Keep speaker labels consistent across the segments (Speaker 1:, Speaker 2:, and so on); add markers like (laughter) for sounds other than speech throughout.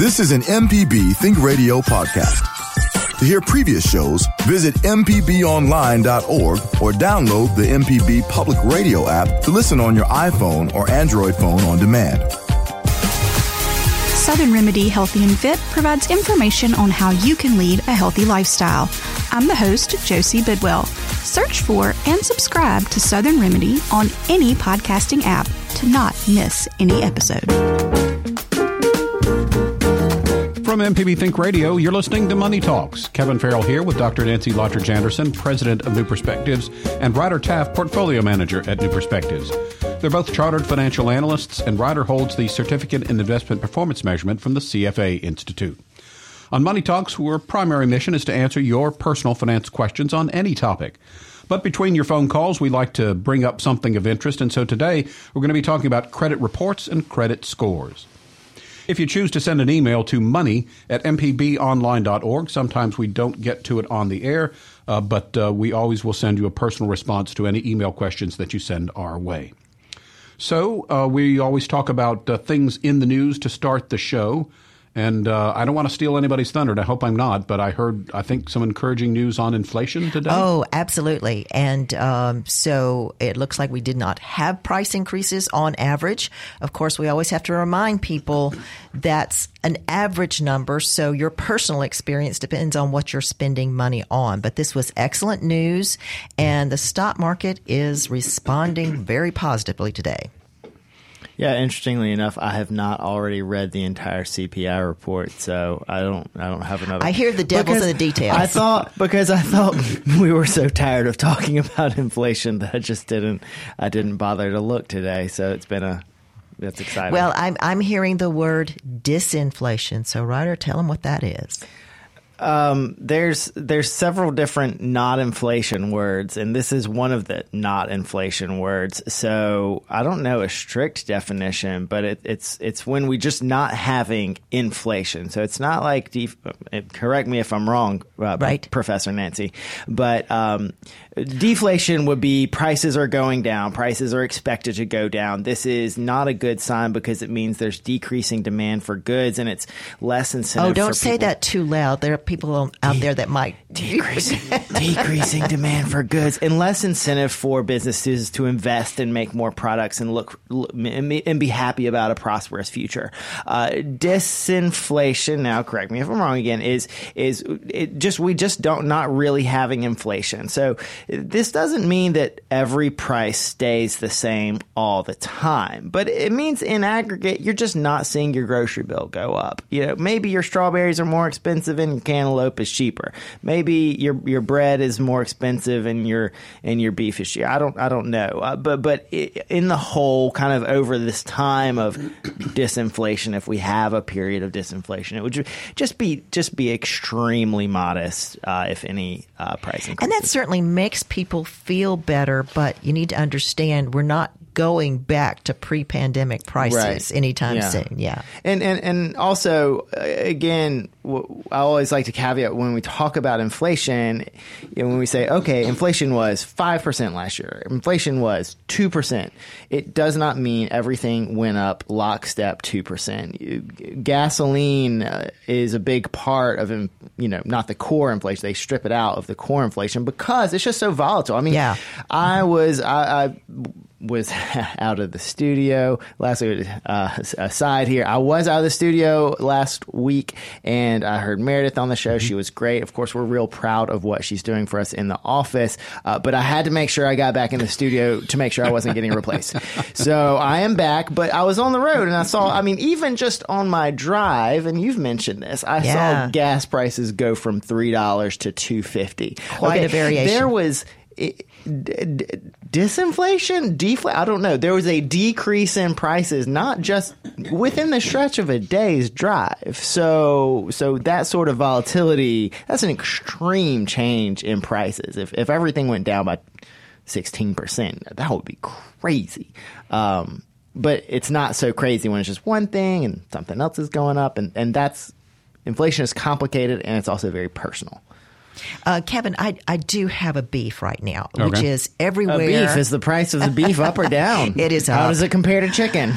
Speaker 1: This is an MPB Think Radio podcast. To hear previous shows, visit MPBOnline.org or download the MPB Public Radio app to listen on your iPhone or Android phone on demand.
Speaker 2: Southern Remedy Healthy and Fit provides information on how you can lead a healthy lifestyle. I'm the host, Josie Bidwell. Search for and subscribe to Southern Remedy on any podcasting app to not miss any episode.
Speaker 3: From MPB Think Radio, you're listening to Money Talks. Kevin Farrell here with Dr. Nancy Lottridge Anderson, President of New Perspectives, and Ryder Taff, Portfolio Manager at New Perspectives. They're both chartered financial analysts, and Ryder holds the Certificate in Investment Performance Measurement from the CFA Institute. On Money Talks, our primary mission is to answer your personal finance questions on any topic. But between your phone calls, we like to bring up something of interest, and so today we're going to be talking about credit reports and credit scores. If you choose to send an email to money at mpbonline.org, sometimes we don't get to it on the air, uh, but uh, we always will send you a personal response to any email questions that you send our way. So uh, we always talk about uh, things in the news to start the show. And uh, I don't want to steal anybody's thunder, and I hope I'm not, but I heard, I think, some encouraging news on inflation today.
Speaker 4: Oh, absolutely. And um, so it looks like we did not have price increases on average. Of course, we always have to remind people that's an average number, so your personal experience depends on what you're spending money on. But this was excellent news, and the stock market is responding very positively today.
Speaker 5: Yeah, interestingly enough, I have not already read the entire CPI report, so I don't. I don't have another.
Speaker 4: I hear the devil's
Speaker 5: because
Speaker 4: in the details.
Speaker 5: I thought because I thought (laughs) we were so tired of talking about inflation that I just didn't. I didn't bother to look today. So it's been a. That's exciting.
Speaker 4: Well, I'm I'm hearing the word disinflation. So, Ryder, tell them what that is.
Speaker 5: Um, there's there's several different not inflation words, and this is one of the not inflation words. So I don't know a strict definition, but it, it's it's when we just not having inflation. So it's not like def- uh, correct me if I'm wrong, uh,
Speaker 4: right,
Speaker 5: Professor Nancy, but um, deflation would be prices are going down, prices are expected to go down. This is not a good sign because it means there's decreasing demand for goods, and it's less incentive.
Speaker 4: Oh, don't say
Speaker 5: people-
Speaker 4: that too loud. There are people out there that might (laughs)
Speaker 5: decreasing decreasing demand for goods and less incentive for businesses to invest and make more products and look, look and be happy about a prosperous future. Uh, disinflation. Now, correct me if I'm wrong. Again, is is it just we just don't not really having inflation. So this doesn't mean that every price stays the same all the time, but it means in aggregate you're just not seeing your grocery bill go up. You know, maybe your strawberries are more expensive and your cantaloupe is cheaper. Maybe your your bread is more expensive and your and your beef is cheaper. I don't I don't know, uh, but but in the whole, kind of over this time of (clears throat) disinflation, if we have a period of disinflation, it would just be just be extremely modest, uh, if any, uh, price increases.
Speaker 4: And that certainly makes people feel better, but you need to understand we're not going back to pre-pandemic prices
Speaker 5: Right.
Speaker 4: anytime
Speaker 5: Yeah.
Speaker 4: soon. Yeah.
Speaker 5: And and and also, uh, again, I always like to caveat when we talk about inflation, you know, when we say, okay, inflation was five percent last year, inflation was two percent. It does not mean everything went up lockstep two percent. Gasoline uh, is a big part of, you know, not the core inflation. They strip it out of the core inflation because it's just so volatile. I mean,
Speaker 4: Yeah.
Speaker 5: I was I. I was (laughs) out of the studio last week. Uh, aside here, I was out of the studio last week, and I heard Meredith on the show. She was great. Of course, we're real proud of what she's doing for us in the office. Uh, but I had to make sure I got back in the studio to make sure I wasn't getting replaced. (laughs) so I am back, but I was on the road, and I saw. I mean, even just on my drive, and you've mentioned this, I
Speaker 4: Yeah.
Speaker 5: saw gas prices go from three dollars to two fifty.
Speaker 4: Quite a variation.
Speaker 5: There was. D- disinflation? Deflation i don't know. There was a decrease in prices not just within the stretch of a day's drive. So so that sort of volatility that's an extreme change in prices. If if everything went down by 16% that would be crazy. Um but it's not so crazy when it's just one thing and something else is going up and and that's inflation is complicated and it's also very personal
Speaker 4: Uh, Kevin, I, I do have a beef right now, which is everywhere.
Speaker 5: A beef is the price of the beef up or (laughs) down?
Speaker 4: It is
Speaker 5: How
Speaker 4: up.
Speaker 5: does it compare to chicken?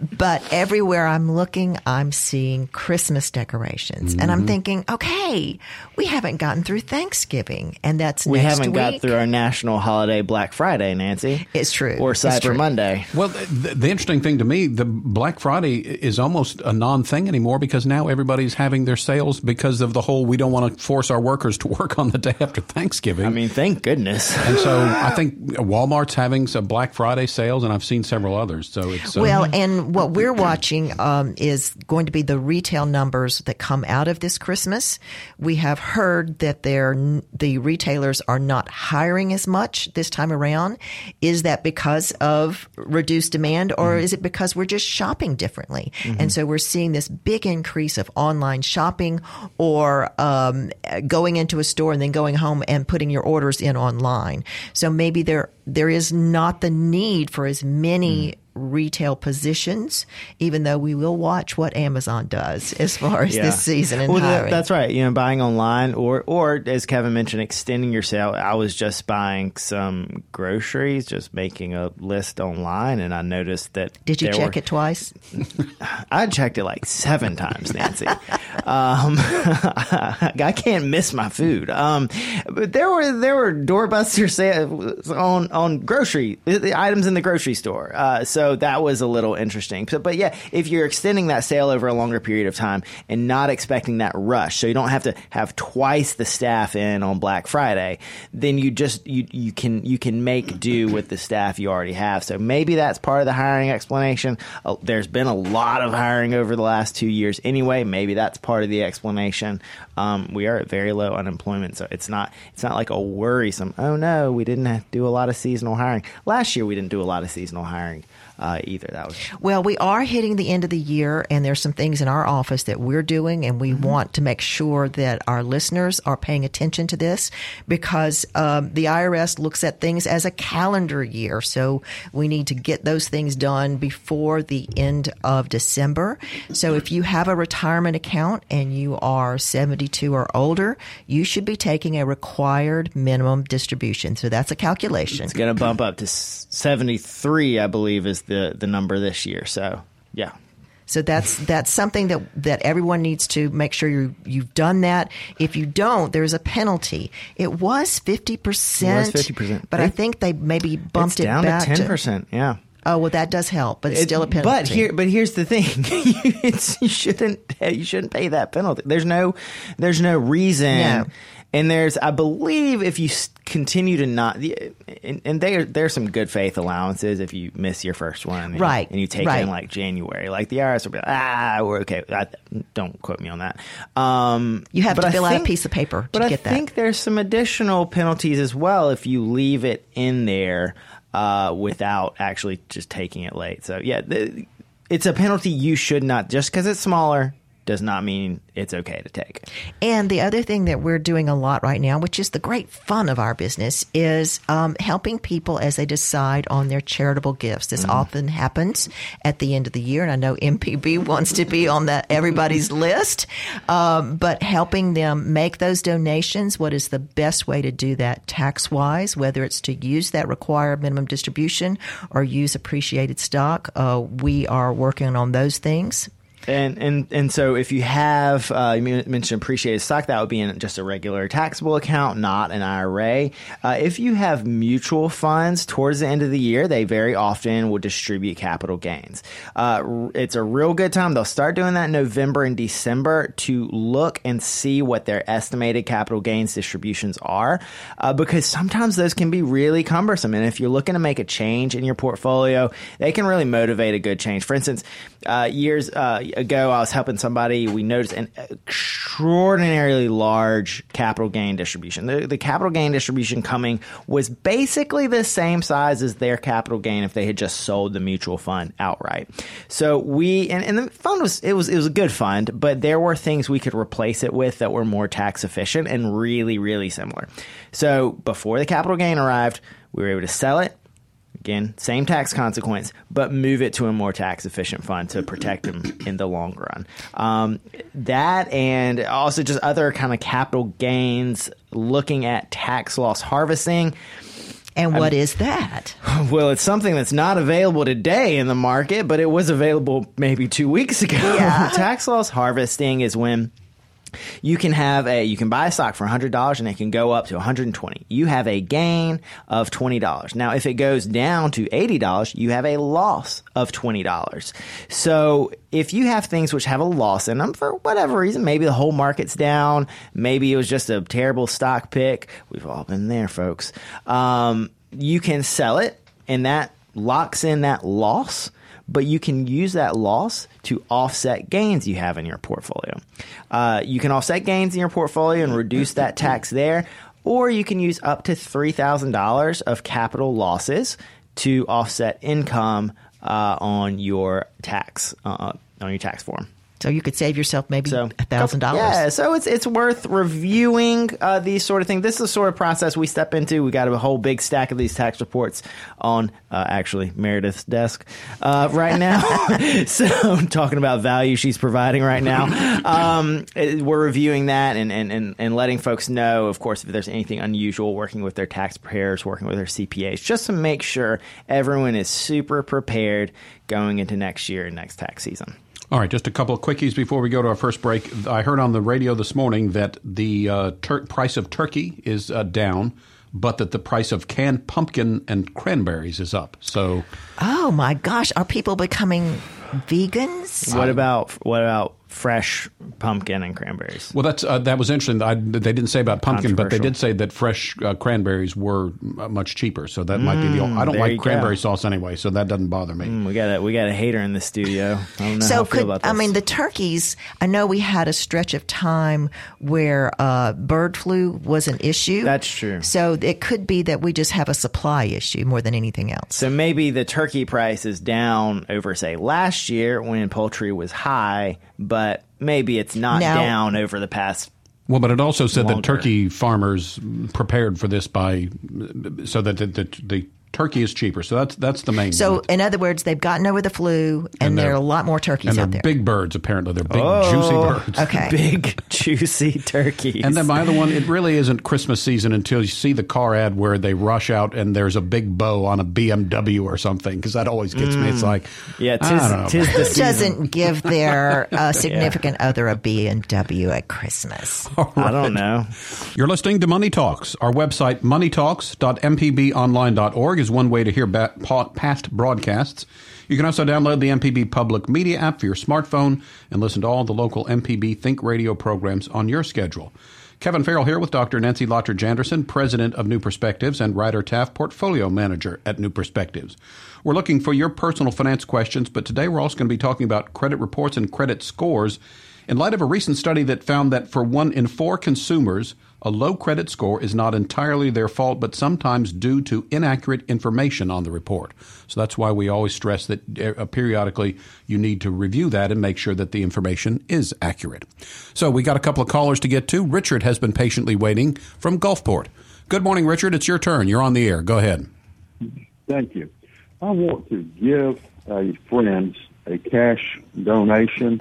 Speaker 4: But everywhere I'm looking, I'm seeing Christmas decorations, and
Speaker 5: Mm-hmm.
Speaker 4: I'm thinking, okay, we haven't gotten through Thanksgiving, and that's
Speaker 5: We
Speaker 4: next
Speaker 5: haven't
Speaker 4: week.
Speaker 5: got through our national holiday Black Friday, Nancy.
Speaker 4: It's true.
Speaker 5: Or
Speaker 4: It's
Speaker 5: Cyber
Speaker 4: true.
Speaker 5: Monday.
Speaker 3: Well, the, the interesting thing to me, the Black Friday is almost a non-thing anymore because now everybody's having their sales because of the whole we don't want to force our workers to (laughs) work on the day after Thanksgiving.
Speaker 5: I mean, thank goodness.
Speaker 3: and so I (laughs) think Walmart's having some Black Friday sales, and I've seen several others. So it's uh,
Speaker 4: Well, and what we're watching um, is going to be the retail numbers that come out of this Christmas. We have heard that they're, the retailers are not hiring as much this time around. Is that because of reduced demand, or is it because we're just shopping differently? And so we're seeing this big increase of online shopping, or um, going into a store and then going home and putting your orders in online. So maybe there there is not the need for as many retail positions, even though we will watch what Amazon does as far as this season and
Speaker 5: well,
Speaker 4: hiring.
Speaker 5: that's right. You know, buying online or or as Kevin mentioned, extending your sale. I was just buying some groceries, just making a list online, and I noticed that.
Speaker 4: Did you check
Speaker 5: were-
Speaker 4: it twice? (laughs)
Speaker 5: I checked it like seven times, Nancy. (laughs) um, (laughs) I can't miss my food. Um, but there were there were doorbuster sales on on grocery the items in the grocery store. Uh, so that was a little interesting. So, but yeah, if you're extending that sale over a longer period of time and not expecting that rush, so you don't have to have twice the staff in on Black Friday, then you just you you can you can make do with the staff you already have. So maybe that's part of the hiring explanation. Uh, there's been a lot of hiring over the last two years anyway. Maybe that's part of the explanation. Um, we are at very low unemployment, so it's not it's not like a worrisome. Oh no, we didn't do a lot of seasonal hiring last year. We didn't do a lot of seasonal hiring uh, either. That was
Speaker 4: Well, we are hitting the end of the year, and there's some things in our office that we're doing, and we want to make sure that our listeners are paying attention to this because um, the IRS looks at things as a calendar year. So we need to get those things done before the end of December. So if you have a retirement account and you are 72 or older, you should be taking a required minimum distribution. So that's a calculation.
Speaker 5: it's going to bump up to seventy three, I believe, is the the number this year. So yeah.
Speaker 4: So that's that's something that that everyone needs to make sure you you've done that. If you don't, there's a penalty. It was fifty percent.
Speaker 5: Was 50%.
Speaker 4: but I think they maybe bumped it
Speaker 5: down to ten percent. Yeah.
Speaker 4: Oh well, that does help, but it's
Speaker 5: It-
Speaker 4: still a penalty.
Speaker 5: But here, but here's the thing: (laughs) it's, you shouldn't you shouldn't pay that penalty. There's no there's no reason.
Speaker 4: No.
Speaker 5: And there's, I believe, if you continue to not, and, and there there's some good faith allowances if you miss your first one, and,
Speaker 4: Right,
Speaker 5: And you take it in like January, like the IRS will be like, ah, we're okay. I, don't quote me on that. Um,
Speaker 4: You have to
Speaker 5: I
Speaker 4: fill out a piece of paper to
Speaker 5: but I
Speaker 4: get that.
Speaker 5: I think there's some additional penalties as well if you leave it in there uh, without actually just taking it late. So yeah, the, it's a penalty you should not just because it's smaller does not mean it's okay to take.
Speaker 4: And the other thing that we're doing a lot right now, which is the great fun of our business, is um, helping people as they decide on their charitable gifts. This often happens at the end of the year, and I know MPB (laughs) wants to be on that everybody's list. Um, but helping them make those donations, what is the best way to do that tax wise? Whether it's to use that required minimum distribution or use appreciated stock, uh, we are working on those things.
Speaker 5: And and and so if you have uh, you mentioned appreciated stock, that would be in just a regular taxable account, not an IRA. Uh, if you have mutual funds towards the end of the year, they very often will distribute capital gains. Uh, it's a real good time. They'll start doing that in November and December to look and see what their estimated capital gains distributions are, uh, because sometimes those can be really cumbersome. And if you're looking to make a change in your portfolio, they can really motivate a good change. For instance, uh, years uh, ago, I was helping somebody. We noticed an extraordinarily large capital gain distribution. The, the capital gain distribution coming was basically the same size as their capital gain if they had just sold the mutual fund outright. So we and, and the fund was it was it was a good fund, but there were things we could replace it with that were more tax efficient and really really similar. So before the capital gain arrived, we were able to sell it Again, same tax consequence, but move it to a more tax efficient fund to protect them in the long run. Um, that and also just other kind of capital gains, looking at tax loss harvesting.
Speaker 4: And what is that? (laughs)
Speaker 5: Well, it's something that's not available today in the market, but it was available maybe two weeks ago.
Speaker 4: Yeah. (laughs)
Speaker 5: Tax loss harvesting is when you can have a you can buy a stock for $100 and it can go up to 120 you have a gain of $20 now if it goes down to $80 you have a loss of $20 so if you have things which have a loss in them for whatever reason maybe the whole market's down maybe it was just a terrible stock pick we've all been there folks um, you can sell it and that locks in that loss but you can use that loss to offset gains you have in your portfolio. Uh, you can offset gains in your portfolio and reduce that tax there, or you can use up to $3,000 of capital losses to offset income uh, on your tax uh, on your tax form.
Speaker 4: So you could save yourself maybe
Speaker 5: So
Speaker 4: a thousand dollars.
Speaker 5: Yeah, so it's it's worth reviewing uh, these sort of things. This is the sort of process we step into. We got a whole big stack of these tax reports on uh, actually Meredith's desk uh, right now. (laughs) (laughs) so I'm talking about value she's providing right now. Um, it- we're reviewing that and, and, and, and letting folks know, of course, if there's anything unusual working with their tax preparers, working with their CPAs, just to make sure everyone is super prepared going into next year and next tax season.
Speaker 3: All right, just a couple of quickies before we go to our first break. I heard on the radio this morning that the uh, tur- price of turkey is uh, down, but that the price of canned pumpkin and cranberries is up. So,
Speaker 4: Oh my gosh, are people becoming vegans?
Speaker 5: What about what about fresh pumpkin and cranberries?
Speaker 3: well, that's uh, that was interesting. I, they didn't say about pumpkin, but they did say that fresh uh, cranberries were uh, much cheaper. So that might be the. I don't
Speaker 5: Mm, there you
Speaker 3: like
Speaker 5: go.
Speaker 3: cranberry sauce anyway, so that doesn't bother me.
Speaker 5: Mm, We got a we got a hater in the studio. I don't know how
Speaker 4: So
Speaker 5: I feel
Speaker 4: could
Speaker 5: about this.
Speaker 4: I mean the turkeys? I know we had a stretch of time where uh, bird flu was an issue.
Speaker 5: That's true.
Speaker 4: So it could be that we just have a supply issue more than anything else.
Speaker 5: so maybe the turkey price is down over say last year when poultry was high, but maybe it's not
Speaker 4: Now-
Speaker 5: down over the past.
Speaker 3: Well, but it also said that turkey farmers prepared for this by so that the, the, the turkey is cheaper. So that's that's the main. Thing.
Speaker 4: So
Speaker 3: one.
Speaker 4: in other words, they've gotten over the flu, and,
Speaker 3: And
Speaker 4: there are a lot more turkeys
Speaker 3: and they're
Speaker 4: out there.
Speaker 3: big birds. Apparently, they're big
Speaker 5: Oh.
Speaker 3: juicy birds.
Speaker 4: Okay. (laughs)
Speaker 5: Big juicy turkeys.
Speaker 3: And then my other one, it really isn't Christmas season until you see the car ad where they rush out and there's a big bow on a BMW or something because that always gets me. It's like,
Speaker 5: yeah,
Speaker 3: I don't know.
Speaker 5: tis, tis the
Speaker 4: Who
Speaker 5: season.
Speaker 4: doesn't give (laughs) their uh, significant other a BMW at Christmas?
Speaker 5: I don't know.
Speaker 3: You're listening to Money Talks. Our website, moneytalks.mpbonline.org, is one way to hear ba- pa- past broadcasts. You can also download the MPB Public Media app for your smartphone and listen to all the local MPB Think Radio programs on your schedule. Kevin Farrell here with Dr. Nancy Lottridge Anderson, President of New Perspectives, and Ryder Taff, Portfolio Manager at New Perspectives. We're looking for your personal finance questions, but today we're also going to be talking about credit reports and credit scores in light of a recent study that found that for one in four consumers, a low credit score is not entirely their fault, but sometimes due to inaccurate information on the report. So that's why we always stress that uh, periodically you need to review that and make sure that the information is accurate. So we got a couple of callers to get to. Richard has been patiently waiting from Gulfport. Good morning, Richard. It's your turn. You're on the air. Go ahead.
Speaker 6: Thank you. I want to give a friend a cash donation.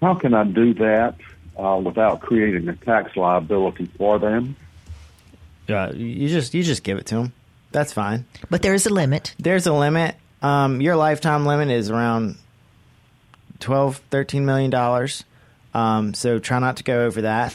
Speaker 6: How can I do that uh, without creating a tax liability for them?
Speaker 5: Uh, you just you just give it to them. That's fine.
Speaker 4: But there is a limit.
Speaker 5: There's a limit. Um, your lifetime limit is around 12, 13 million dollars. Um, so try not to go over that.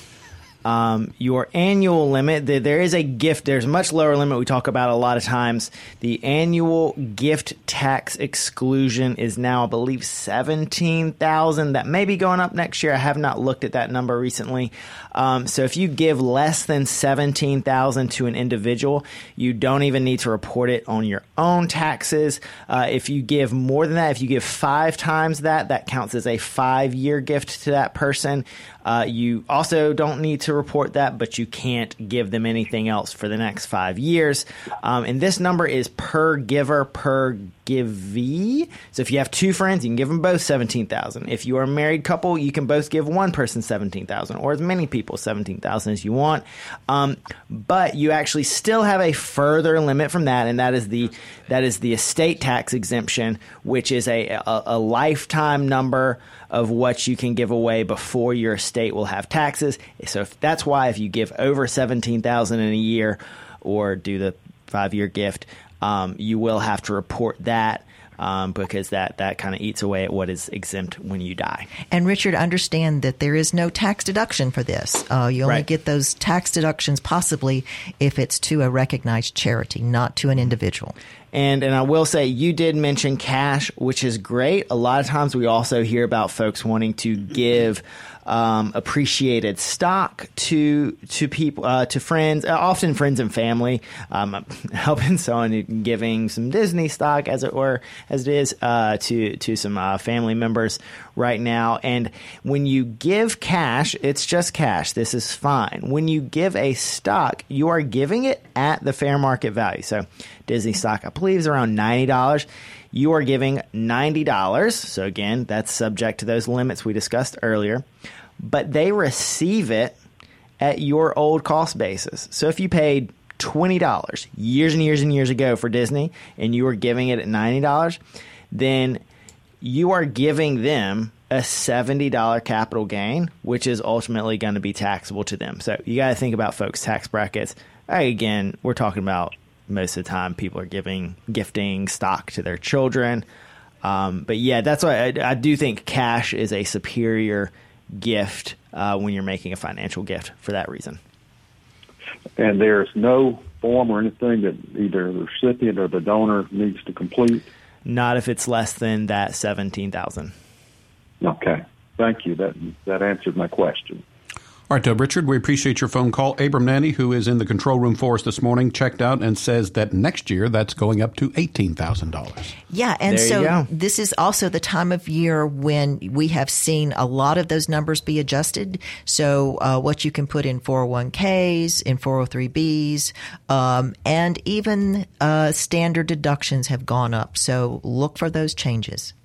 Speaker 5: Um, your annual limit, th- there is a gift. There's much lower limit we talk about a lot of times. The annual gift tax exclusion is now, I believe, seventeen thousand. That may be going up next year. I have not looked at that number recently. Um, so if you give less than seventeen thousand to an individual, you don't even need to report it on your own taxes. Uh, if you give more than that, if you give five times that, that counts as a five-year gift to that person. Uh, you also don't need to report that, but you can't give them anything else for the next five years. Um, and this number is per giver per givee. So if you have two friends, you can give them both seventeen thousand. If you are a married couple, you can both give one person seventeen thousand, or as many people seventeen thousand as you want. Um, but you actually still have a further limit from that, and that is the that is the estate tax exemption, which is a, a, a lifetime number of what you can give away before your estate will have taxes. So if, that's why if you give over seventeen thousand in a year, or do the five year gift, um, you will have to report that. Um, because that, that kind of eats away at what is exempt when you die.
Speaker 4: And Richard, understand that there is no tax deduction for this. Uh, you only
Speaker 5: Right.
Speaker 4: get those tax deductions possibly if it's to a recognized charity, not to an individual.
Speaker 5: And and I will say you did mention cash, which is great. A lot of times we also hear about folks wanting to give um, appreciated stock to to people uh, to friends, uh, often friends and family. Um, (laughs) helping someone giving some Disney stock, as it were, as it is uh, to to some uh, family members right now. And when you give cash, it's just cash. This is fine. When you give a stock, you are giving it at the fair market value. So Disney stock, I believe, is around ninety dollars. You are giving ninety dollars. So again, that's subject to those limits we discussed earlier. But they receive it at your old cost basis. So if you paid twenty dollars years and years and years ago for Disney, and you were giving it at ninety dollars, then you are giving them a $70 capital gain, which is ultimately going to be taxable to them. So you got to think about folks' tax brackets. Again, we're talking about most of the time people are giving, gifting stock to their children. Um, but yeah, that's why I, I do think cash is a superior gift uh, when you're making a financial gift for that reason.
Speaker 6: And there's no form or anything that either the recipient or the donor needs to complete.
Speaker 5: Not if it's less than that 17,000.
Speaker 6: Okay, thank you. That that answered my question.
Speaker 3: All right, uh, Richard, we appreciate your phone call. Abram Nanny, who is in the control room for us this morning, checked out and says that next year that's going up to $18,000.
Speaker 4: Yeah, and
Speaker 5: There
Speaker 4: so this is also the time of year when we have seen a lot of those numbers be adjusted. So uh, what you can put in 401ks, in 403bs, um, and even uh, standard deductions have gone up. So look for those changes.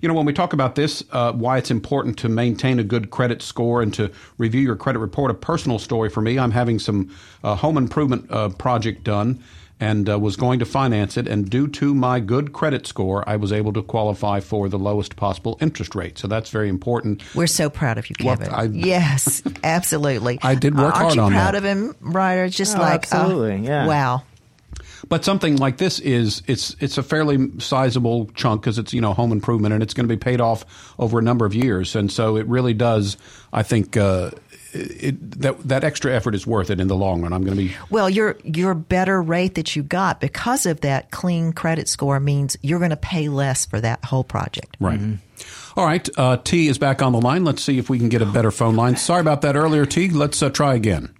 Speaker 3: You know, when we talk about this, uh, why it's important to maintain a good credit score and to review your credit report, a personal story for me. I'm having some uh, home improvement uh, project done and uh, was going to finance it. And due to my good credit score, I was able to qualify for the lowest possible interest rate. So that's very important.
Speaker 4: We're so proud of you,
Speaker 3: Well,
Speaker 4: Kevin.
Speaker 3: I-
Speaker 4: yes, (laughs) absolutely.
Speaker 3: I did work
Speaker 4: Aren't
Speaker 3: hard
Speaker 4: you
Speaker 3: on
Speaker 4: proud of him, Ryder? Just
Speaker 5: Oh,
Speaker 4: like uh,
Speaker 5: absolutely, yeah.
Speaker 4: Wow.
Speaker 3: But something like this is it's it's a fairly sizable chunk because it's you know home improvement and it's going to be paid off over a number of years, and so it really does. I think uh, it, that that extra effort is worth it in the long run. I'm going to be
Speaker 4: Well, your your better rate that you got because of that clean credit score means you're going to pay less for that whole project.
Speaker 3: right. All right, uh, T is back on the line. Let's see if we can get a better phone line. Sorry about that earlier, T. Let's uh, try again.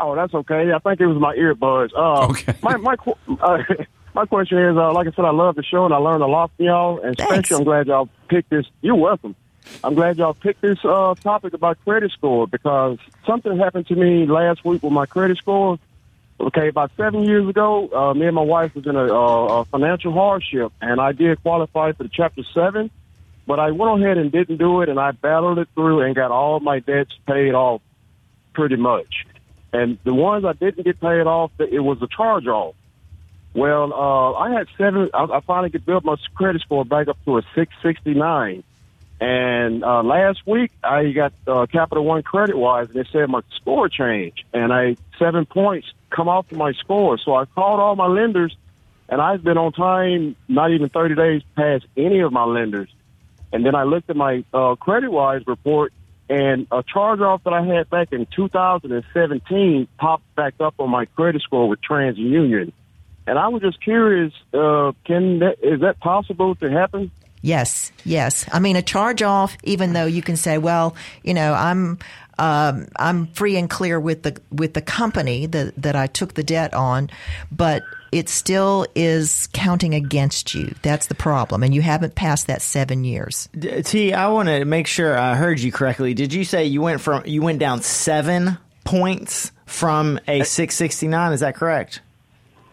Speaker 7: Oh, that's okay. I think it was my earbuds. Uh,
Speaker 3: Okay.
Speaker 7: My my uh, (laughs) my question is, uh, like I said, I love the show and I learned a lot from y'all, and
Speaker 4: Thanks.
Speaker 7: especially I'm glad y'all picked this. You're welcome. I'm glad y'all picked this uh, topic about credit score because something happened to me last week with my credit score. Okay, about seven years ago, uh, me and my wife was in a, uh, a financial hardship, and I did qualify for the Chapter Seven, but I went ahead and didn't do it, and I battled it through and got all my debts paid off pretty much. And the ones I didn't get paid off, it was a charge off. Well, uh, I had seven. I, I finally could build my credit score back up to a 669. And uh, last week, I got uh, Capital One CreditWise, and they said my score changed, and I seven points come off of my score. So I called all my lenders, and I've been on time, not even 30 days past any of my lenders. And then I looked at my uh, credit wise report, and a charge off that I had back in 2017 popped back up on my credit score with TransUnion. And I was just curious, uh, can that, is that possible to happen?
Speaker 4: Yes, yes. I mean, a charge off, even though you can say, well, you know, I'm um, I'm free and clear with the with the company that that I took the debt on, but it still is counting against you. That's the problem, and you haven't passed that seven years.
Speaker 5: D- T, I want to make sure I heard you correctly. Did you say you went from you went down seven points from a six sixty nine? Is that correct?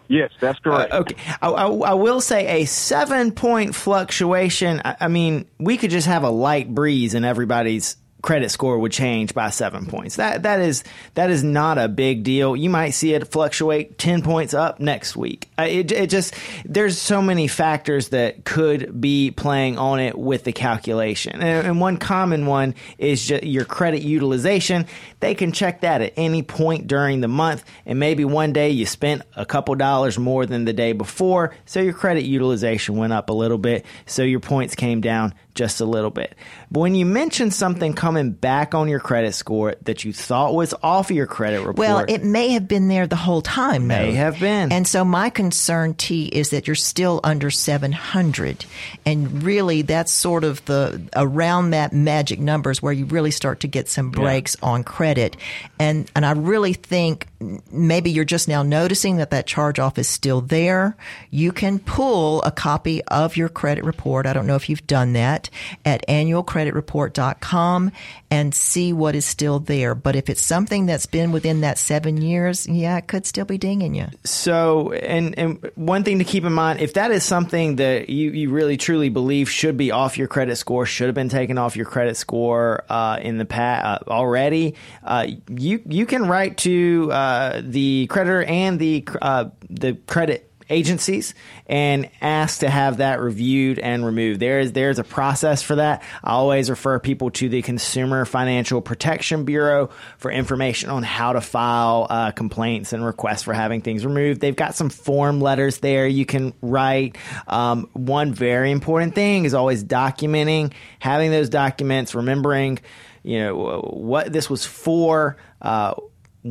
Speaker 7: Yes, that's correct.
Speaker 5: Uh, okay, I, I, I will say a seven point fluctuation. I, I mean, we could just have a light breeze and everybody's credit score would change by seven points. That that is that is not a big deal. You might see it fluctuate ten points up next week. Uh, it, it just there's so many factors that could be playing on it with the calculation. And, and one common one is just your credit utilization. They can check that at any point during the month, and maybe one day you spent a couple dollars more than the day before, so your credit utilization went up a little bit, so your points came down just a little bit. But when you mention something coming back on your credit score that you thought was off of your credit report,
Speaker 4: well, it may have been there the whole time.
Speaker 5: May
Speaker 4: though.
Speaker 5: have been.
Speaker 4: And so my concern, T, is that you're still under 700, and really that's sort of the around that magic numbers where you really start to get some breaks yeah. on credit, and and I really think maybe you're just now noticing that that charge off is still there. You can pull a copy of your credit report. I don't know if you've done that at annualcreditreport.com and see what is still there. But if it's something that's been within that seven years, yeah, it could still be dinging you.
Speaker 5: So, and, and one thing to keep in mind, if that is something that you, you really truly believe should be off your credit score, should have been taken off your credit score uh, in the past uh, already, uh, you you can write to uh, the creditor and the uh, the credit agencies and ask to have that reviewed and removed. There is there's a process for that. I always refer people to the Consumer Financial Protection Bureau for information on how to file uh, complaints and requests for having things removed. They've got some form letters there you can write. Um, one very important thing is always documenting, having those documents, remembering you know what this was for. Uh,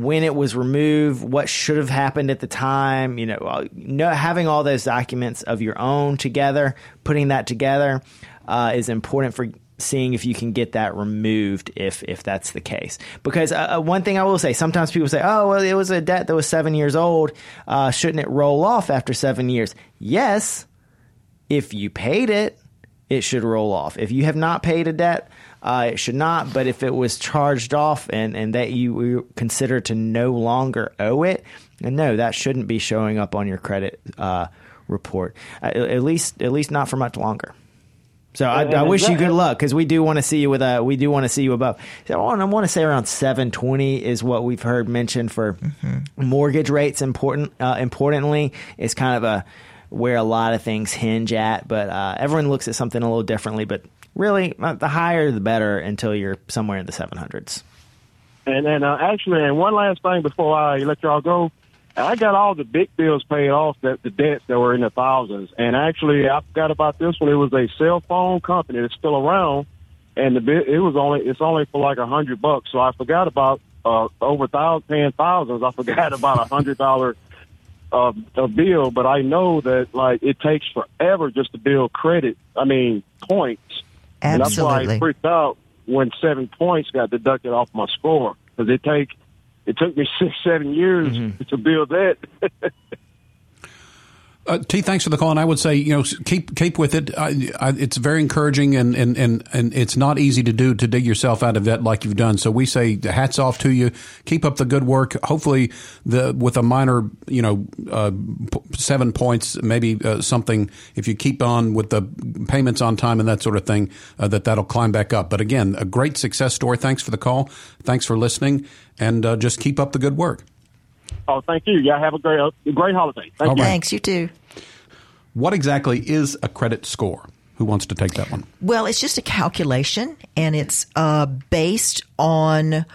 Speaker 5: when it was removed, what should have happened at the time, you know, having all those documents of your own together, putting that together uh, is important for seeing if you can get that removed if if that's the case. Because uh, uh, one thing I will say, sometimes people say, "Oh, well, it was a debt that was seven years old. Uh, shouldn't it roll off after seven years?" Yes, if you paid it, it should roll off. If you have not paid a debt, uh, it should not. But if it was charged off and, and that you consider to no longer owe it, and no, that shouldn't be showing up on your credit uh, report. Uh, at least, at least not for much longer. So I, I, wish you good luck because we do want to see you with a we do want to see you above. So I want to say around seven twenty is what we've heard mentioned for mm-hmm. mortgage rates. Important uh, importantly, is kind of a where a lot of things hinge at, but uh, everyone looks at something a little differently. But really, uh, the higher the better until you're somewhere in the 700s.
Speaker 7: And then uh, actually, and one last thing before I let y'all go, I got all the big bills paid off, that the debts that were in the thousands. And actually, I forgot about this one. It was a cell phone company that's still around, and the it was only it's only for like a hundred bucks. So I forgot about uh, over thousand paying thousands. I (laughs) forgot about a hundred dollar uh, a bill, but I know that like it takes forever just to build credit. I mean points
Speaker 4: Absolutely.
Speaker 7: And that's why I freaked out when seven points got deducted off my score because it take it took me (laughs) six seven years mm-hmm. to build that. (laughs)
Speaker 3: Uh, T, thanks for the call, and I would say you know keep keep with it. I, I, it's very encouraging, and, and, and, and it's not easy to do to dig yourself out of that like you've done. So we say the hats off to you. Keep up the good work. Hopefully, the with a minor you know uh, seven points, maybe uh, something. If you keep on with the payments on time and that sort of thing, uh, that that'll climb back up. But again, a great success story. Thanks for the call. Thanks for listening, and uh, just keep up the good work.
Speaker 7: Oh, thank you. Yeah, have a great, a great holiday. Thank
Speaker 4: you. Thanks, you too.
Speaker 3: What exactly is a credit score? Who wants to take that one?
Speaker 4: Well, it's just a calculation, and it's uh, based on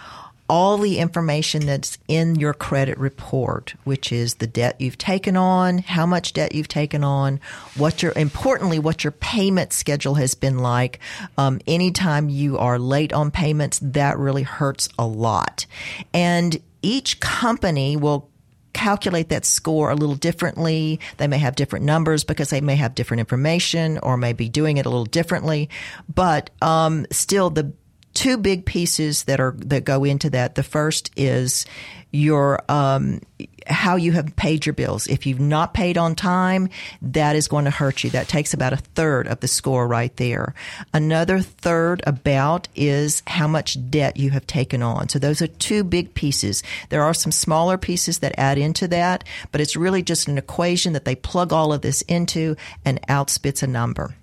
Speaker 4: all the information that's in your credit report, which is the debt you've taken on, how much debt you've taken on, what your importantly what your payment schedule has been like. Um, anytime you are late on payments, that really hurts a lot, and each company will calculate that score a little differently. They may have different numbers because they may have different information or may be doing it a little differently. But um, still, the two big pieces that are that go into that. The first is your um, how you have paid your bills. If you've not paid on time, that is going to hurt you. That takes about a third of the score right there. Another third about is how much debt you have taken on. So those are two big pieces. There are some smaller pieces that add into that, but it's really just an equation that they plug all of this into and out spits a number.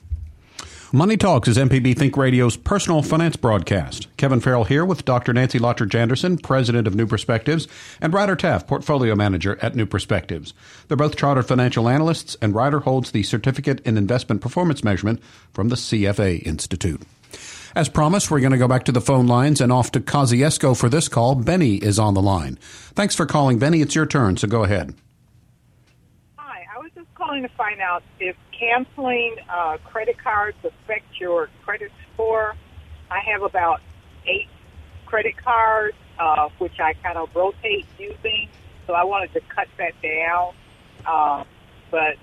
Speaker 3: Money Talks is MPB Think Radio's personal finance broadcast. Kevin Farrell here with Dr. Nancy Lottridge Anderson, president of New Perspectives, and Ryder Taff, portfolio manager at New Perspectives. They're both chartered financial analysts, and Ryder holds the Certificate in Investment Performance Measurement from the CFA Institute. As promised, we're going to go back to the phone lines and off to Kosciusko for this call. Benny is on the line. Thanks for calling, Benny. It's your turn, so go ahead.
Speaker 8: Hi, I was just calling to find out if canceling uh, credit cards affect your credit score. I have about eight credit cards, uh, which I kind of rotate using, so I wanted to cut that down. Uh, but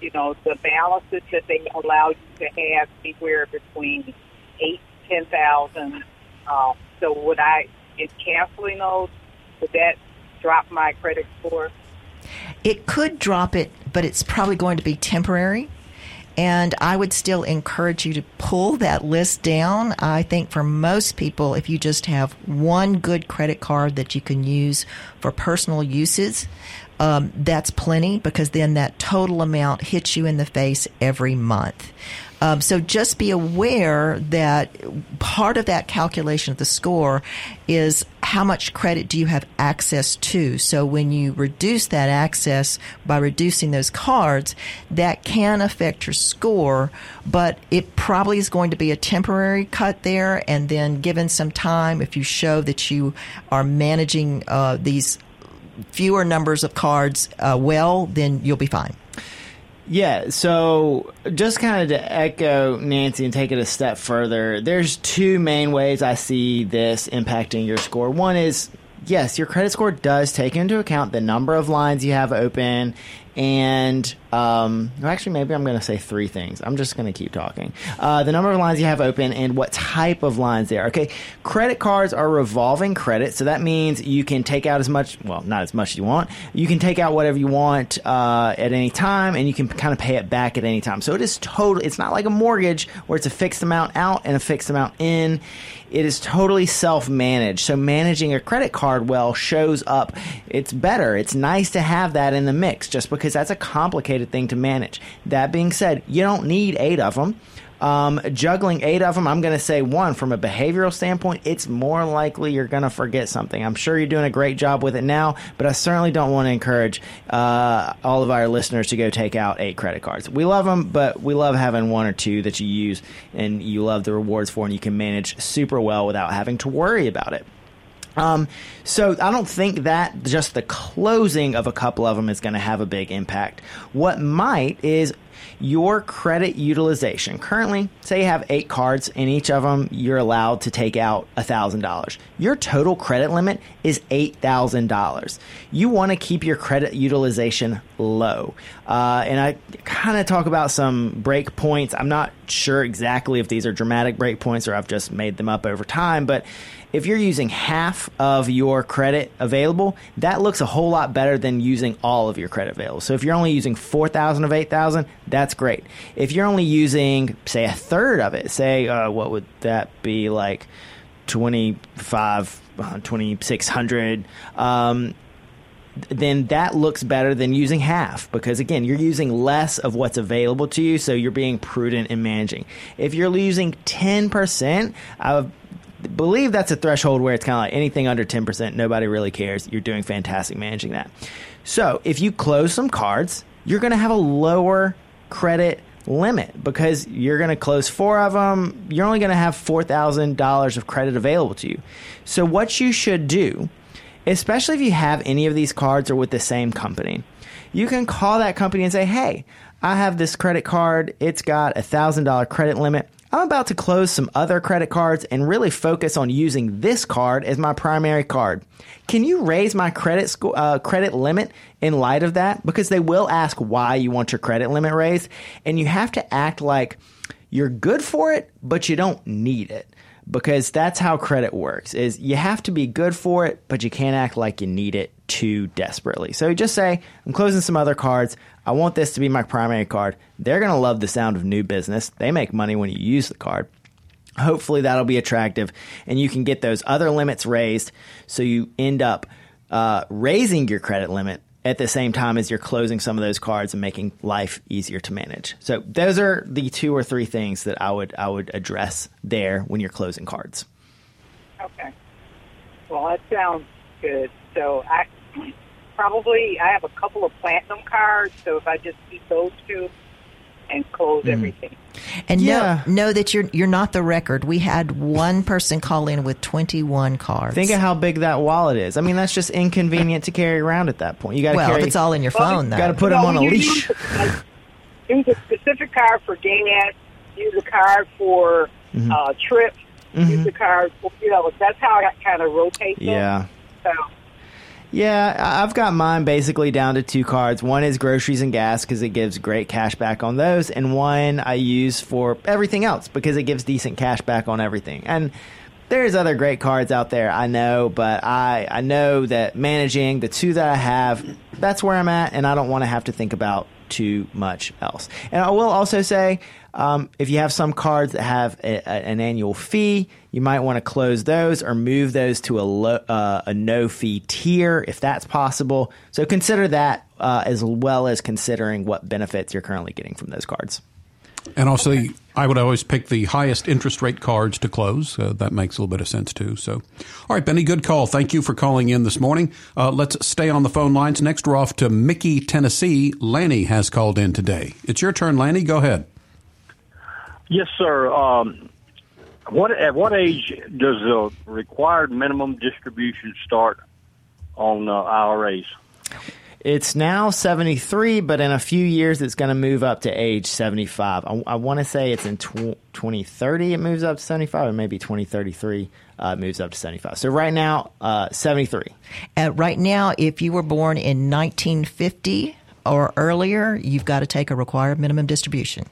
Speaker 8: you know, the balances that they allow you to have anywhere between eight ten thousand. Uh, so would I, in canceling those, would that drop my credit score?
Speaker 4: It could drop it, but it's probably going to be temporary. And I would still encourage you to pull that list down. I think for most people, if you just have one good credit card that you can use for personal uses, um, that's plenty because then that total amount hits you in the face every month. Um, so just be aware that part of that calculation of the score is how much credit do you have access to. So when you reduce that access by reducing those cards, that can affect your score, but it probably is going to be a temporary cut there. And then given some time, if you show that you are managing uh, these fewer numbers of cards uh, well, then you'll be fine.
Speaker 5: Yeah, so just kind of to echo Nancy and take it a step further, there's two main ways I see this impacting your score. One is yes, your credit score does take into account the number of lines you have open and um, actually, maybe I'm going to say three things. I'm just going to keep talking. Uh, the number of lines you have open and what type of lines they are. Okay, credit cards are revolving credit, so that means you can take out as much, well, not as much as you want. You can take out whatever you want uh, at any time, and you can kind of pay it back at any time. So it is total. It's not like a mortgage where it's a fixed amount out and a fixed amount in. It is totally self managed. So managing a credit card well shows up. It's better. It's nice to have that in the mix just because that's a complicated thing to manage. That being said, you don't need eight of them. Um, juggling eight of them, I'm going to say one from a behavioral standpoint, it's more likely you're going to forget something. I'm sure you're doing a great job with it now, but I certainly don't want to encourage uh, all of our listeners to go take out eight credit cards. We love them, but we love having one or two that you use and you love the rewards for, and you can manage super well without having to worry about it. Um, so I don't think that just the closing of a couple of them is going to have a big impact. What might is your credit utilization. Currently, say you have eight cards, and each of them you're allowed to take out $1,000. Your total credit limit is $8,000. You want to keep your credit utilization low. Uh, and I kind of talk about some break points. I'm not sure exactly if these are dramatic break points or I've just made them up over time, but if you're using half of your credit available, that looks a whole lot better than using all of your credit available. So if you're only using 4,000 of 8,000, that's great. If you're only using, say, a third of it, say, uh, what would that be like 25, uh, 2,600, um, then that looks better than using half because again you're using less of what's available to you so you're being prudent in managing if you're losing 10% I believe that's a threshold where it's kind of like anything under 10%, nobody really cares. You're doing fantastic managing that. So if you close some cards, you're going to have a lower credit limit because you're going to close four of them. You're only going to have $4,000 of credit available to you. So what you should do, especially if you have any of these cards or with the same company, you can call that company and say, hey, I have this credit card. It's got a $1,000 credit limit. I'm about to close some other credit cards and really focus on using this card as my primary card. Can you raise my credit sco- uh, credit limit in light of that? Because they will ask why you want your credit limit raised, and you have to act like you're good for it, but you don't need it because that's how credit works is you have to be good for it but you can't act like you need it too desperately so just say i'm closing some other cards i want this to be my primary card they're going to love the sound of new business they make money when you use the card hopefully that'll be attractive and you can get those other limits raised so you end up uh, raising your credit limit at the same time as you're closing some of those cards and making life easier to manage. So those are the two or three things that I would I would address there when you're closing cards.
Speaker 8: Okay. Well, that sounds good. So probably I have a couple of platinum cards. So if I just keep those two and close
Speaker 5: Mm-hmm.
Speaker 8: everything.
Speaker 4: And
Speaker 5: Yeah.
Speaker 4: know, know that you're you're not the record. We had one person call in with 21 cards.
Speaker 5: Think of how big that wallet is. I mean, that's just inconvenient to carry around at that point. You got to
Speaker 4: well,
Speaker 5: carry.
Speaker 4: if it's all in your phone, though.
Speaker 5: got to put them on a leash.
Speaker 8: Use, like, use a specific card for gas. Use a card for
Speaker 5: Mm-hmm.
Speaker 8: uh, trips. Use a card for you know. That's how I kind of rotate them.
Speaker 5: Yeah.
Speaker 8: So
Speaker 5: Yeah, I've got mine basically down to two cards. One is groceries and gas because it gives great cash back on those, and one I use for everything else because it gives decent cash back on everything. And there's other great cards out there, I know, but I I know that managing the two that I have, that's where I'm at, and I don't want to have to think about too much else. And I will also say, um, if you have some cards that have a, a, an annual fee, you might want to close those or move those to a, lo, uh, a no fee tier if that's possible. So consider that uh, as well as considering what benefits you're currently getting from those cards.
Speaker 3: And also, I would always pick the highest interest rate cards to close. Uh, that makes a little bit of sense too. So, all right, Benny, good call. Thank you for calling in this morning. Uh, let's stay on the phone lines. Next, we're off to Mickey, Tennessee. Lanny has called in today. It's your turn, Lanny. Go ahead.
Speaker 9: Yes, sir. Um, what at what age does the required minimum distribution start on uh, IRAs?
Speaker 5: It's now 73, but in a few years it's going to move up to age 75. I, I want to say it's in tw- 2030 it moves up to 75, or maybe 2033 uh, it moves up to 75. So right now, uh, 73.
Speaker 4: Uh, right now, if you were born in 1950 or earlier, you've got to take a required minimum distribution.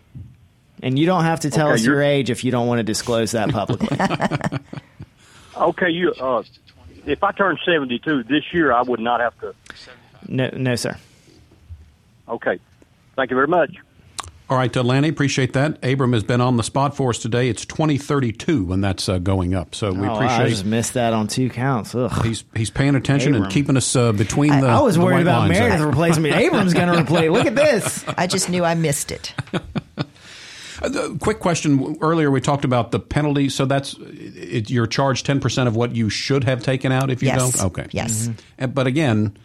Speaker 5: And you don't have to tell
Speaker 9: Okay,
Speaker 5: us your age if you don't want to disclose that publicly. (laughs)
Speaker 9: Okay, you. Uh, if I turn seventy-two this year, I would not have to.
Speaker 5: no, no, sir.
Speaker 9: Okay, thank you very much.
Speaker 3: All right, uh, Lanny, appreciate that. Abram has been on the spot for us today. It's 2032 when that's uh, going up. So we
Speaker 5: oh, I
Speaker 3: appreciate
Speaker 5: just missed that on two counts. Ugh.
Speaker 3: he's he's paying attention
Speaker 5: Abram.
Speaker 3: and keeping us uh, between
Speaker 5: I,
Speaker 3: the.
Speaker 5: I was
Speaker 3: the
Speaker 5: worried
Speaker 3: white
Speaker 5: about
Speaker 3: lines.
Speaker 5: Meredith replacing me. Abram's going to replace. Look at this.
Speaker 4: I just knew I missed it. (laughs)
Speaker 3: Uh, quick question. Earlier, we talked about the penalty. So that's it, you're charged ten percent of what you should have taken out if you
Speaker 4: Yes.
Speaker 3: don't. Okay.
Speaker 4: Yes.
Speaker 3: And- But again,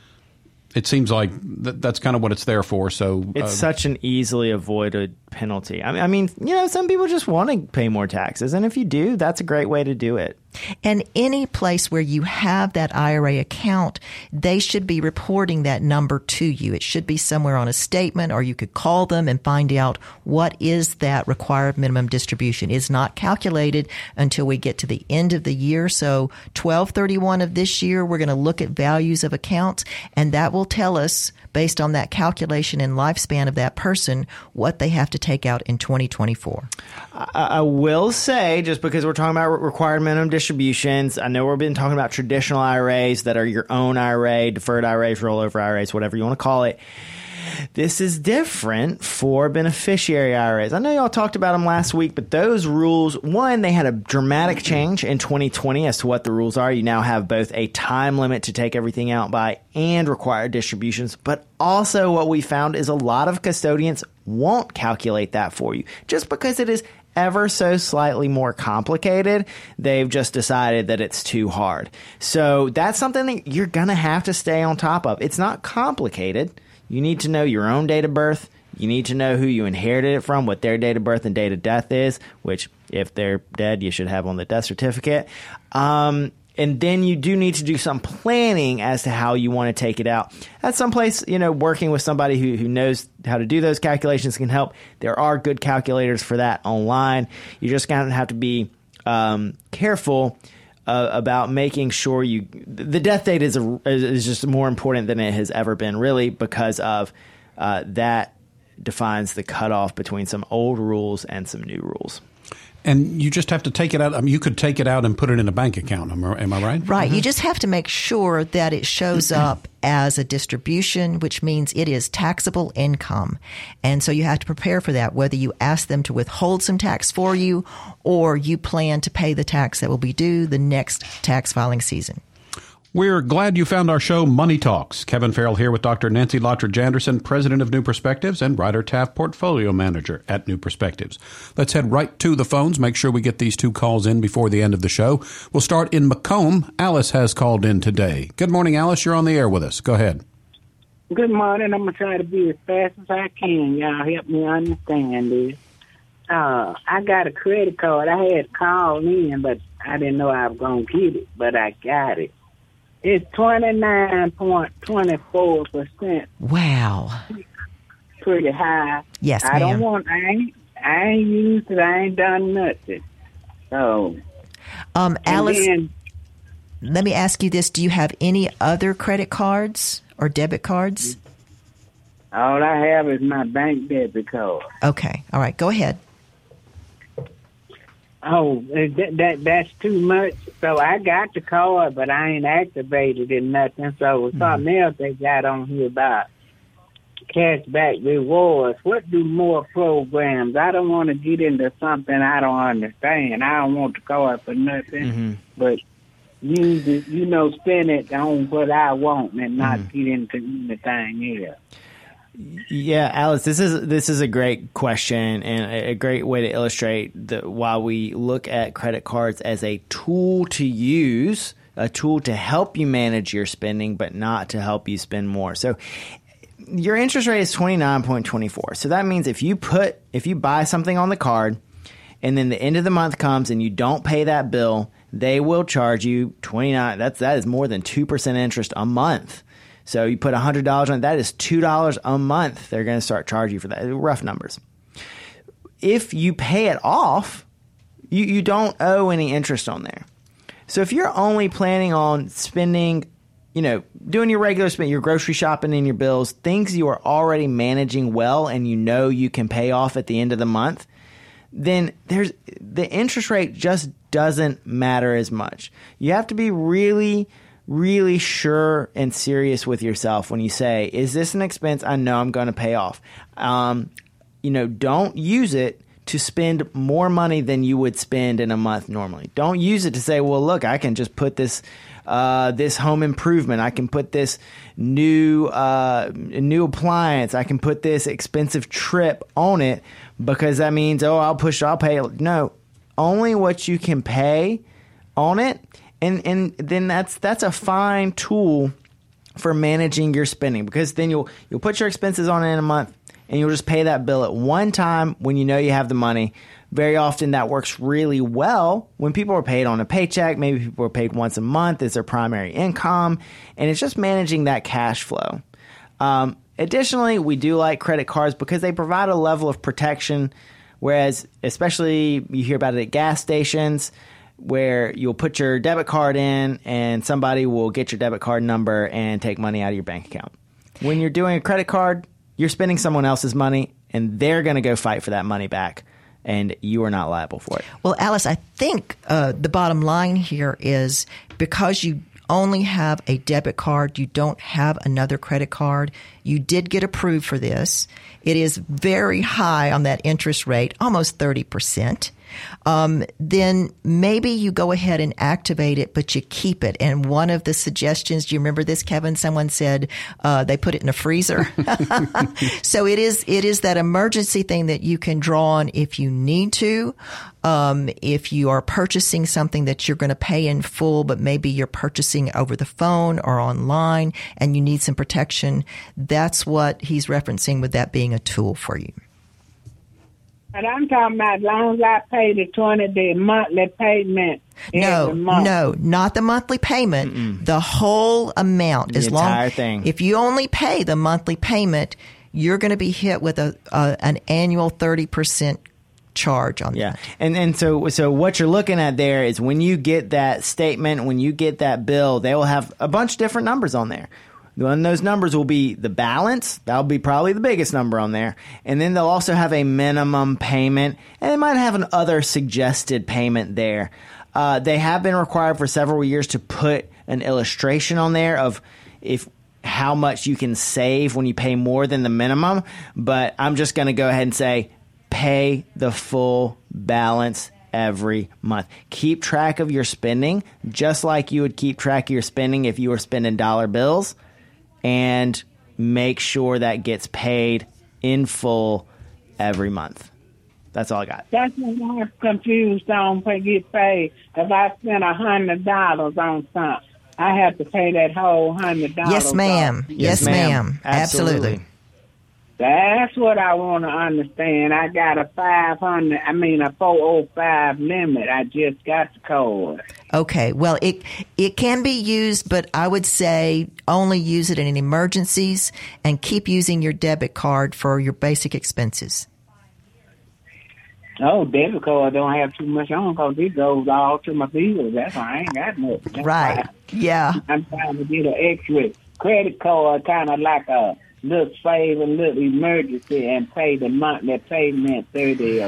Speaker 3: it seems like th- that's kind of what it's there for. So
Speaker 5: It's
Speaker 3: uh,
Speaker 5: such an easily avoided penalty. I mean, I mean, you know, some people just want to pay more taxes, and if you do, that's a great way to do it.
Speaker 4: And any place where you have that IRA account, they should be reporting that number to you. It should be somewhere on a statement, or you could call them and find out what is that required minimum distribution. It's not calculated until we get to the end of the year. So 1231 of this year, we're going to look at values of accounts, and that will tell us based on that calculation and lifespan of that person what they have to take out in 2024.
Speaker 5: I, will say, just because we're talking about required minimum distributions, I know we've been talking about traditional IRAs that are your own IRA, deferred IRAs, rollover IRAs, whatever you want to call it. This is different for beneficiary IRAs. I know y'all talked about them last week, but those rules, one, they had a dramatic change in 2020 as to what the rules are. You now have both a time limit to take everything out by and required distributions, but also what we found is a lot of custodians won't calculate that for you just because it is ever so slightly more complicated, they've just decided that it's too hard. So that's something that you're going to have to stay on top of. It's not complicated. You need to know your own date of birth. You need to know who you inherited it from, what their date of birth and date of death is, which, if they're dead, you should have on the death certificate. Um, and then you do need to do some planning as to how you want to take it out. At some place, you know, working with somebody who, who knows how to do those calculations can help. There are good calculators for that online. You just kind of have to be um, careful uh, about making sure you. The death date is a, is just more important than it has ever been, really, because of uh, that defines the cutoff between some old rules and some new rules.
Speaker 3: And you just have to take it out. I mean, you could take it out and put it in a bank account. Am I, am I right?
Speaker 4: Right. You mm-hmm. just have to make sure that it shows mm-hmm. up as a distribution, which means it is taxable income. And so you have to prepare for that, whether you ask them to withhold some tax for you or you plan to pay the tax that will be due the next tax filing season.
Speaker 3: We're glad you found our show, Money Talks. Kevin Farrell here with Dr. Nancy Lottridge Anderson, President of New Perspectives, and Ryder Taff, Portfolio Manager at New Perspectives. Let's head right to the phones. Make sure we get these two calls in before the end of the show. We'll start in McComb. Alice has called in today. Good morning, Alice. You're on the air with us. Go ahead.
Speaker 10: Good morning. I'm gonna try to be as fast as I can. Y'all help me understand this. Uh, I got a credit card. I had called in, but I didn't know I was gonna get it, but I got it. It's twenty nine point twenty four percent.
Speaker 4: Wow.
Speaker 10: Pretty high.
Speaker 4: Yes,
Speaker 10: I don't want. I ain't. I ain't used it. I ain't done nothing. So.
Speaker 4: Um, Alice,
Speaker 10: then-
Speaker 4: let me ask you this: Do you have any other credit cards or debit cards?
Speaker 10: all I have is my bank debit card.
Speaker 4: Okay. All right. Go ahead.
Speaker 10: Oh, that, that that's too much. So I got the card, but I ain't activated it nothing. So
Speaker 4: Mm-hmm.
Speaker 10: something else they got on here about cashback rewards. What do more programs? I don't want to get into something I don't understand. I don't want the card for nothing,
Speaker 5: Mm-hmm.
Speaker 10: but it, you know, spend it on what I want and not
Speaker 5: Mm-hmm.
Speaker 10: get into anything else.
Speaker 5: Yeah, Alice, this is this is a great question and a, great way to illustrate the why we look at credit cards as a tool to use, a tool to help you manage your spending, but not to help you spend more. So your interest rate is twenty nine point twenty four. So that means if you put if you buy something on the card and then the end of the month comes and you don't pay that bill, they will charge you 29 that's that is more than 2% interest a month. So you put $100 on it, that is $2 a month. They're going to start charging you for that. Rough numbers. If you pay it off, you, you don't owe any interest on there. So if you're only planning on spending, you know, doing your regular spend, your grocery shopping and your bills, things you are already managing well and you know you can pay off at the end of the month, then there's the interest rate just doesn't matter as much. You have to be really really sure and serious with yourself when you say, "Is this an expense I know I'm going to pay off?" Um, you know, don't use it to spend more money than you would spend in a month normally. Don't use it to say, "Well, look, I can just put this uh, this home improvement. I can put this new uh, new appliance. I can put this expensive trip on it because that means oh, I'll push. I'll pay. No, only what you can pay on it, and and then that's that's a fine tool for managing your spending because then you'll you'll put your expenses on in a month and you'll just pay that bill at one time when you know you have the money. Very often that works really well when people are paid on a paycheck. Maybe people are paid once a month as their primary income, and it's just managing that cash flow. Um, additionally, we do like credit cards because they provide a level of protection. Whereas, especially you hear about it at gas stations, where you'll put your debit card in and somebody will get your debit card number and take money out of your bank account. When you're doing a credit card, you're spending someone else's money and they're going to go fight for that money back and you are not liable for it.
Speaker 4: Well, Alice, I think uh, the bottom line here is because you only have a debit card, you don't have another credit card, you did get approved for this. It is very high on that interest rate, almost 30%. Um, then maybe you go ahead and activate it, but you keep it. And one of the suggestions, do you remember this, Kevin? Someone said uh, they put it in a freezer. (laughs) so it is it is that emergency thing that you can draw on if you need to. Um, if you are purchasing something that you're going to pay in full, but maybe you're purchasing over the phone or online and you need some protection, that's what he's referencing with that being a tool for you.
Speaker 10: But I'm talking about as long as I pay the twenty the monthly payment.
Speaker 4: No,
Speaker 10: month.
Speaker 4: no, not the monthly payment. The whole amount.
Speaker 5: The
Speaker 4: as long
Speaker 5: entire thing.
Speaker 4: If you only pay the monthly payment, you're going to be hit with a, a an annual thirty percent charge on
Speaker 5: Yeah,
Speaker 4: that.
Speaker 5: and and so so what you're looking at there is when you get that statement, when you get that bill, they will have a bunch of different numbers on there. One those numbers will be the balance. That'll be probably the biggest number on there. And then they'll also have a minimum payment, and they might have an other suggested payment there. Uh, they have been required for several years to put an illustration on there of if how much you can save when you pay more than the minimum. But I'm just going to go ahead and say pay the full balance every month. Keep track of your spending, just like you would keep track of your spending if you were spending dollar bills, and make sure that gets paid in full every month. That's all I got.
Speaker 10: That's what I'm confused on pay get paid. If I spend a hundred dollars on something, I have to pay that whole hundred dollars.
Speaker 4: Yes, ma'am. Yes, ma'am. Absolutely.
Speaker 10: That's what I want to understand. I got a five hundred. I mean a four oh five limit. I just got the card.
Speaker 4: Okay. Well, it it can be used, but I would say only use it in emergencies and keep using your debit card for your basic expenses.
Speaker 10: Oh, debit card don't have too much on because it goes all to my bills. That's why I ain't got much. That's
Speaker 4: Right. Yeah.
Speaker 10: I'm trying to get an extra credit card, kind of like a little favor, little emergency, and pay the monthly payment thirty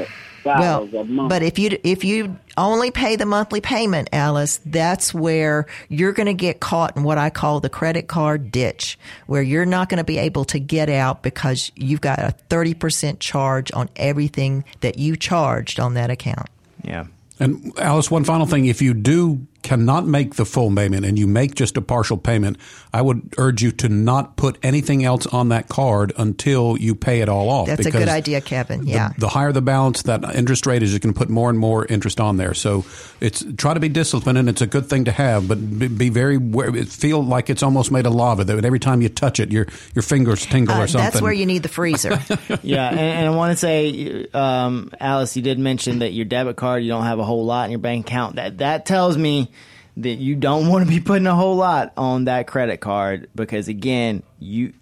Speaker 4: Well,
Speaker 10: dollars a month.
Speaker 4: but if you if you only pay the monthly payment, Alice, that's where you're going to get caught in what I call the credit card ditch, where you're not going to be able to get out because you've got a 30% charge on everything that you charged on that account.
Speaker 5: Yeah.
Speaker 3: And Alice, one final thing: if you do cannot make the full payment and you make just a partial payment, I would urge you to not put anything else on that card until you pay it all off.
Speaker 4: That's a good idea, Kevin. Yeah.
Speaker 3: The, higher the balance, that interest rate is you can put more and more interest on there. So it's try to be disciplined, and it's a good thing to have, but be, be very feel like it's almost made of lava. That every time you touch it, your your fingers tingle
Speaker 4: Uh,
Speaker 3: or something.
Speaker 4: that's where you need the freezer. (laughs)
Speaker 5: yeah, and, and I want to say, um, Alice, you did mention that your debit card you don't have a whole lot in your bank account. That that tells me that you don't (laughs) want to be putting a whole lot on that credit card because again, you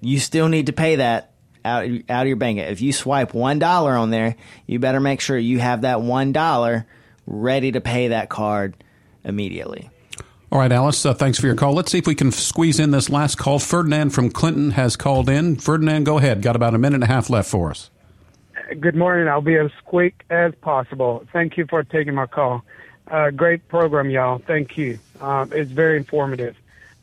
Speaker 5: you still need to pay that out out of your bank. If you swipe one dollar on there, you better make sure you have that one dollar ready to pay that card immediately.
Speaker 3: All right, Alice, uh, thanks for your call. Let's see if we can squeeze in this last call. Ferdinand from Clinton has called in. Ferdinand, go ahead. Got about a minute and a half left for us.
Speaker 11: Good morning. I'll be as quick as possible. Thank you for taking my call. Uh, great program, y'all. Thank you. Um, it's very informative.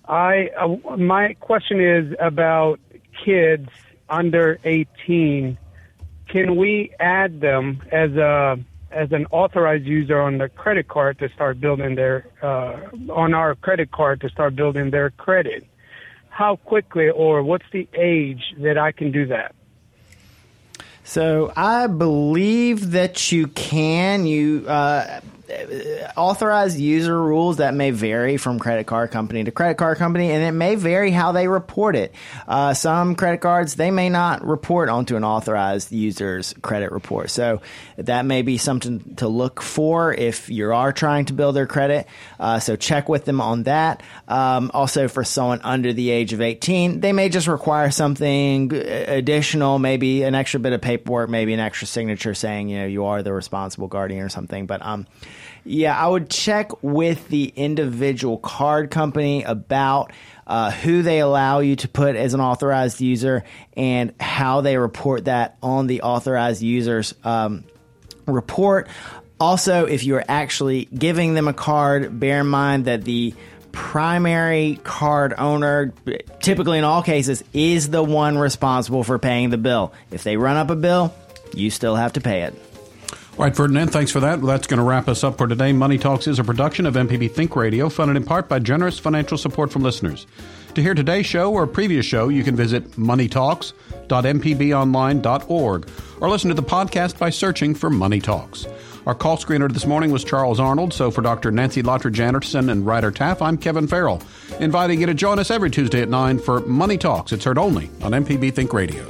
Speaker 11: I uh, my question is about kids under 18. Can we add them as a as an authorized user on the credit card to start building their uh, on our credit card to start building their credit? How quickly or what's the age that I can do that?
Speaker 5: So I believe that you can. You uh, authorized user rules that may vary from credit card company to credit card company, and it may vary how they report it. Uh, some credit cards they may not report onto an authorized user's credit report, so that may be something to look for if you are trying to build their credit. Uh, so check with them on that. Um, also, for someone under the age of 18, they may just require something additional, maybe an extra bit of paperwork, maybe an extra signature saying you know you are the responsible guardian or something. But um, yeah, I would check with the individual card company about uh, who they allow you to put as an authorized user and how they report that on the authorized users um, report. Also, if you're actually giving them a card, bear in mind that the primary card owner, typically in all cases, is the one responsible for paying the bill. If they run up a bill, you still have to pay it.
Speaker 3: All right, Ferdinand, thanks for that. Well, that's going to wrap us up for today. Money Talks is a production of MPB Think Radio, funded in part by generous financial support from listeners. To hear today's show or a previous show, you can visit moneytalks.mpbonline.org or listen to the podcast by searching for Money Talks. Our call screener this morning was Charles Arnold. So for Dr. Nancy Lottridge Anderson and Ryder Taff, I'm Kevin Farrell, inviting you to join us every Tuesday at 9 for Money Talks. It's heard only on MPB Think Radio.